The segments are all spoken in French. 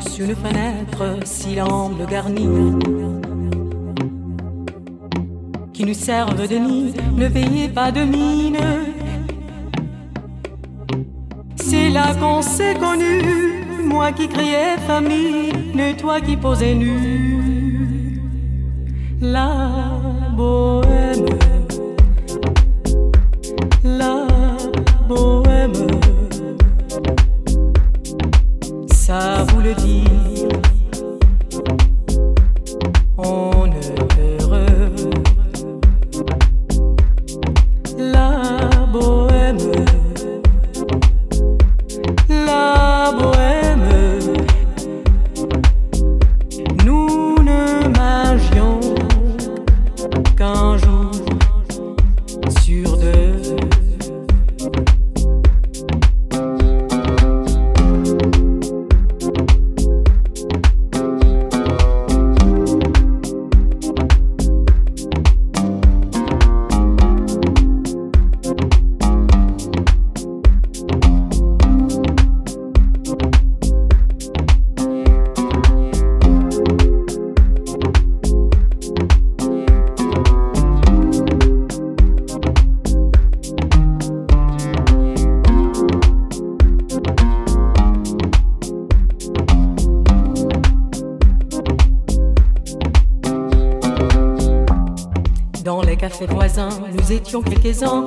sur une fenêtre, si l'angle garni, qui nous servent de nid, ne veillez pas de mine. C'est là qu'on s'est connu, moi qui criais famille, ne toi qui posais nu. La bohème, quelques-uns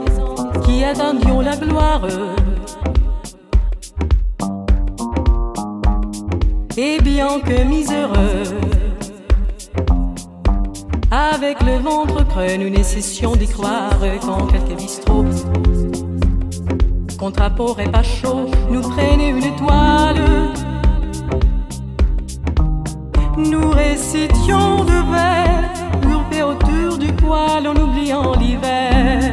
qui attendions la gloire. Et bien que miséreux, avec le ventre creux, nous ne cessions d'y croire quand quelques bistrots, contre et pas chaud, nous prenaient une toile. Nous récitions de vers autour du poil en oubliant l'hiver.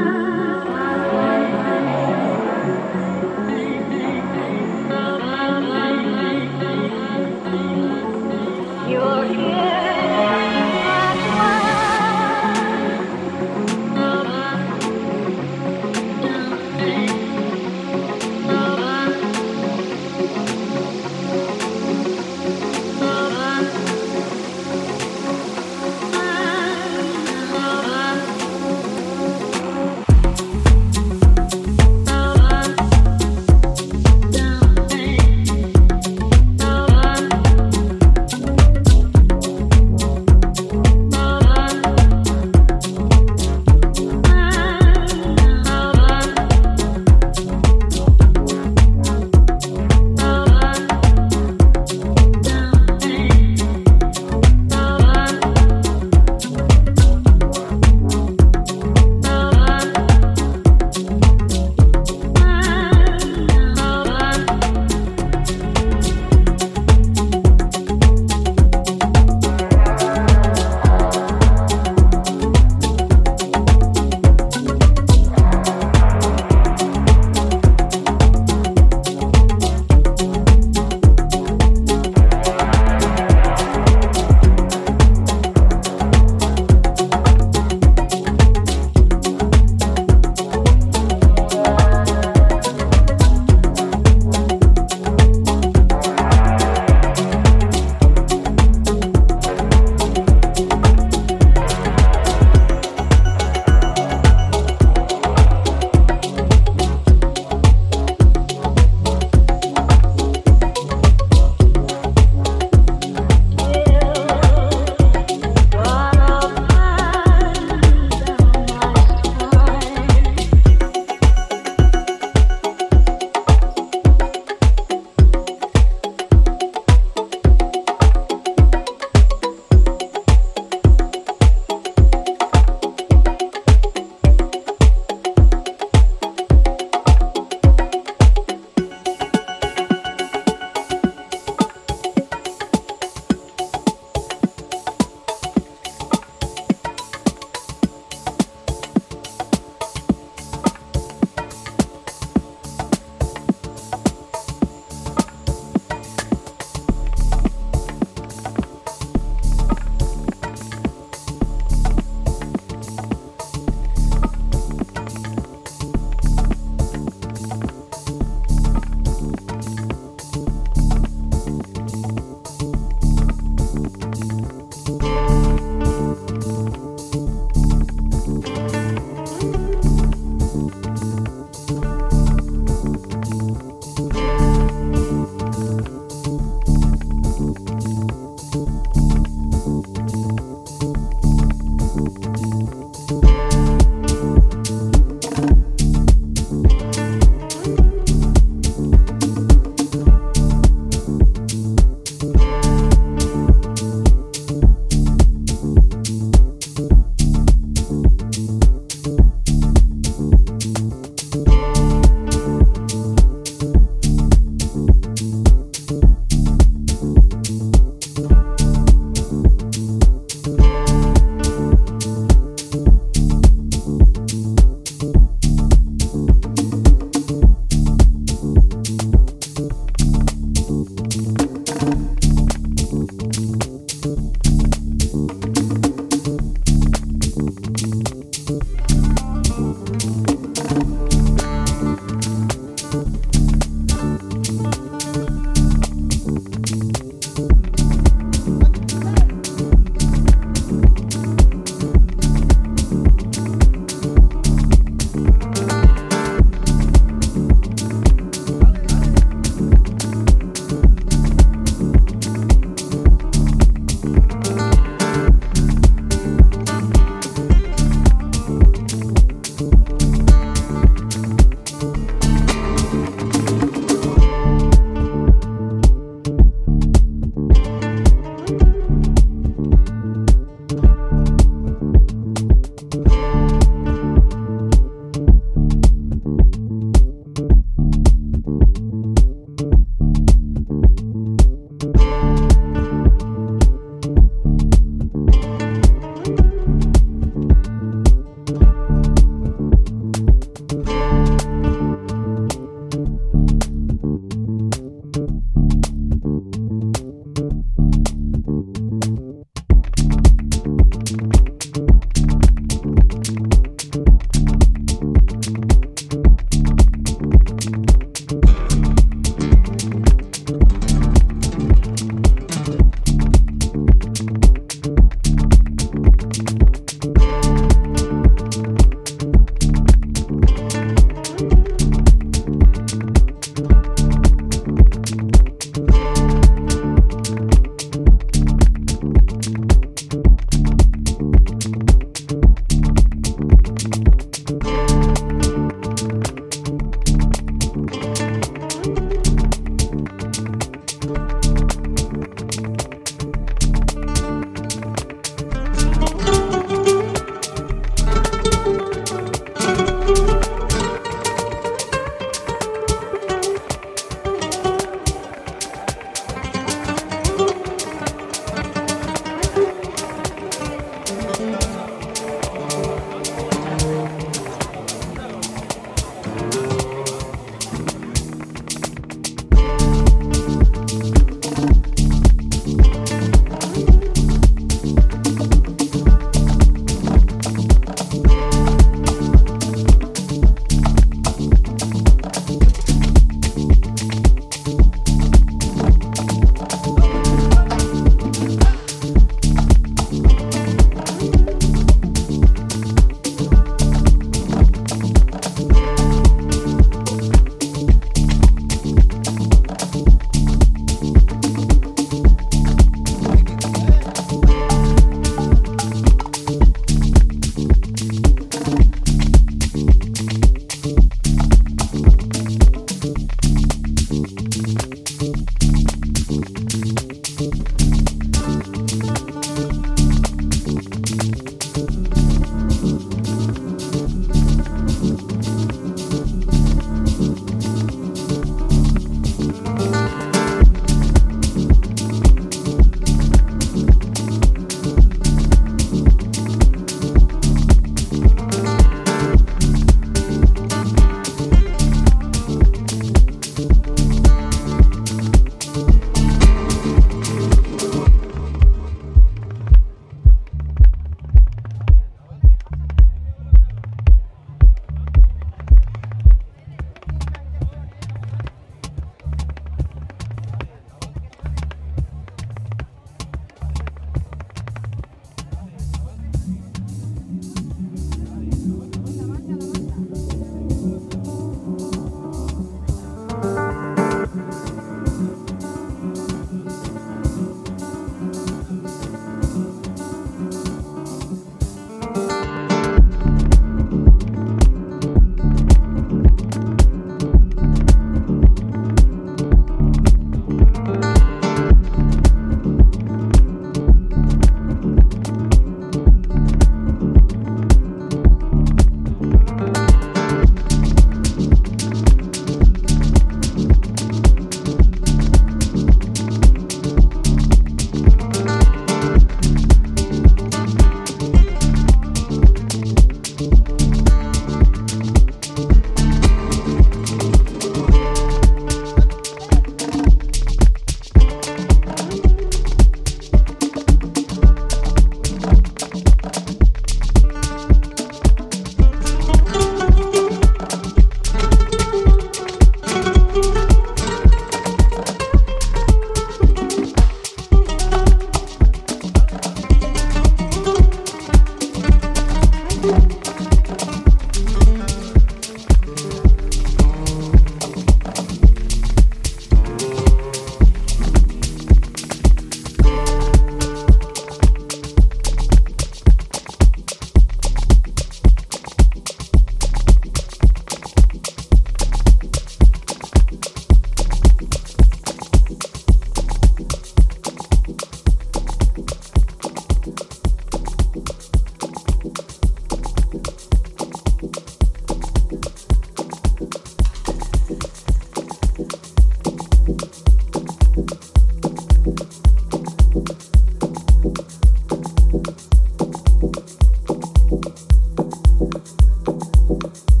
you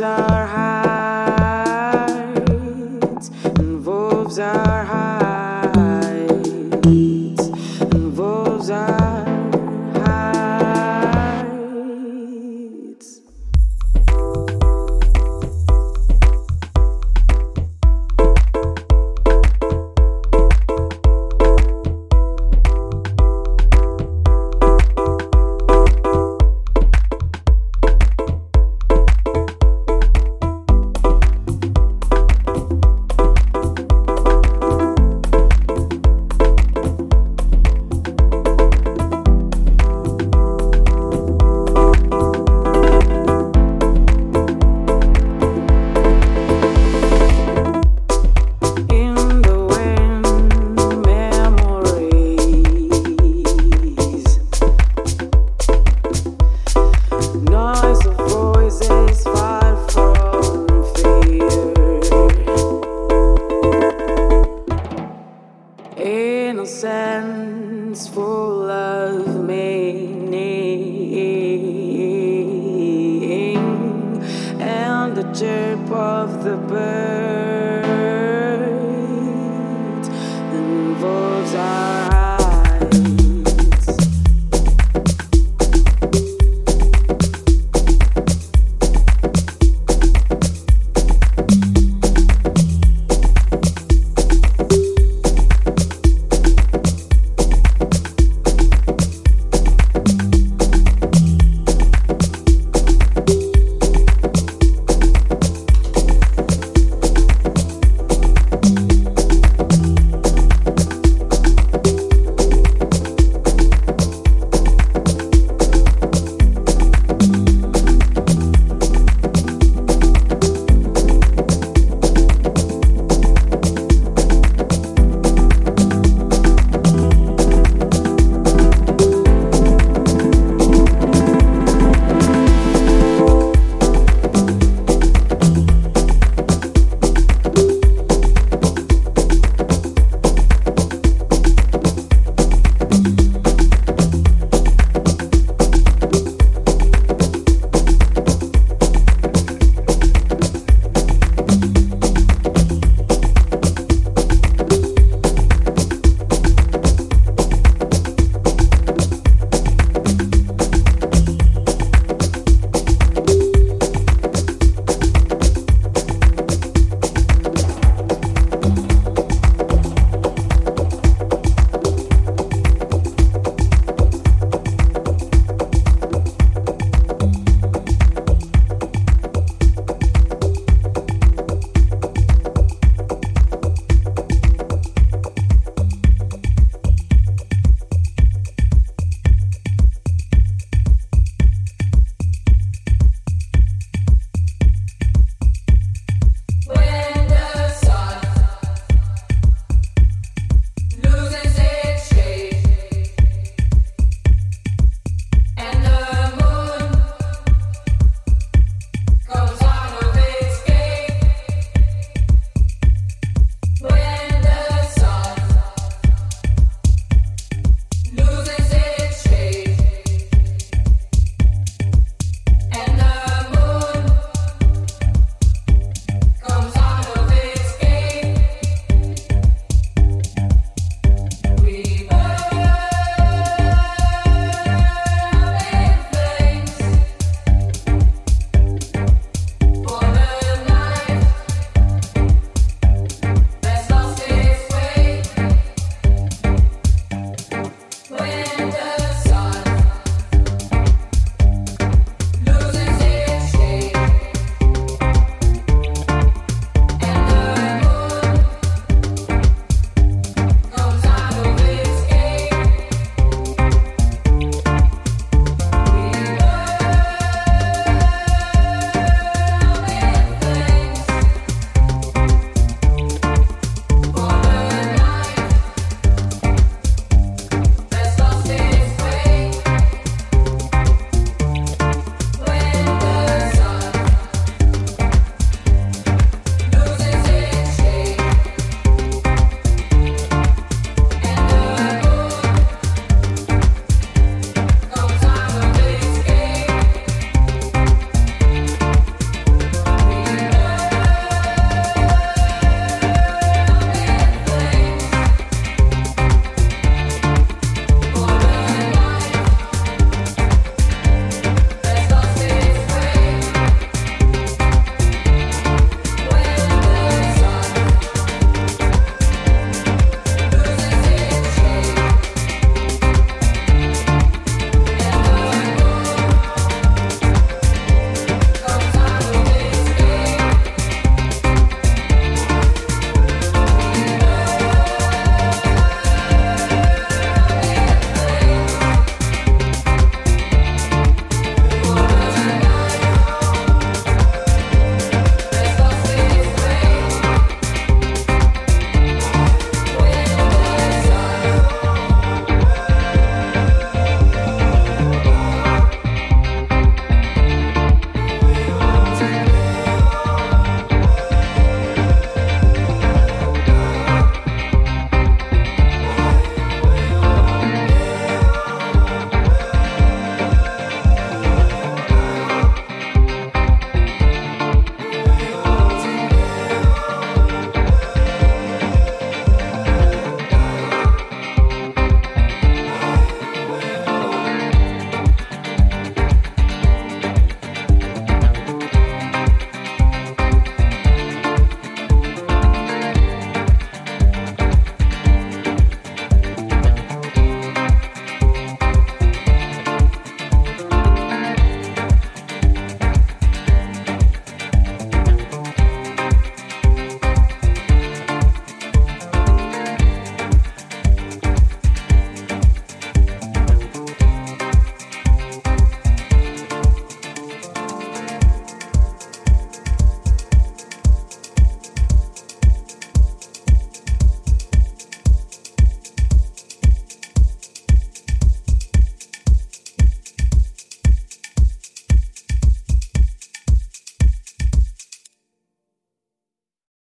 are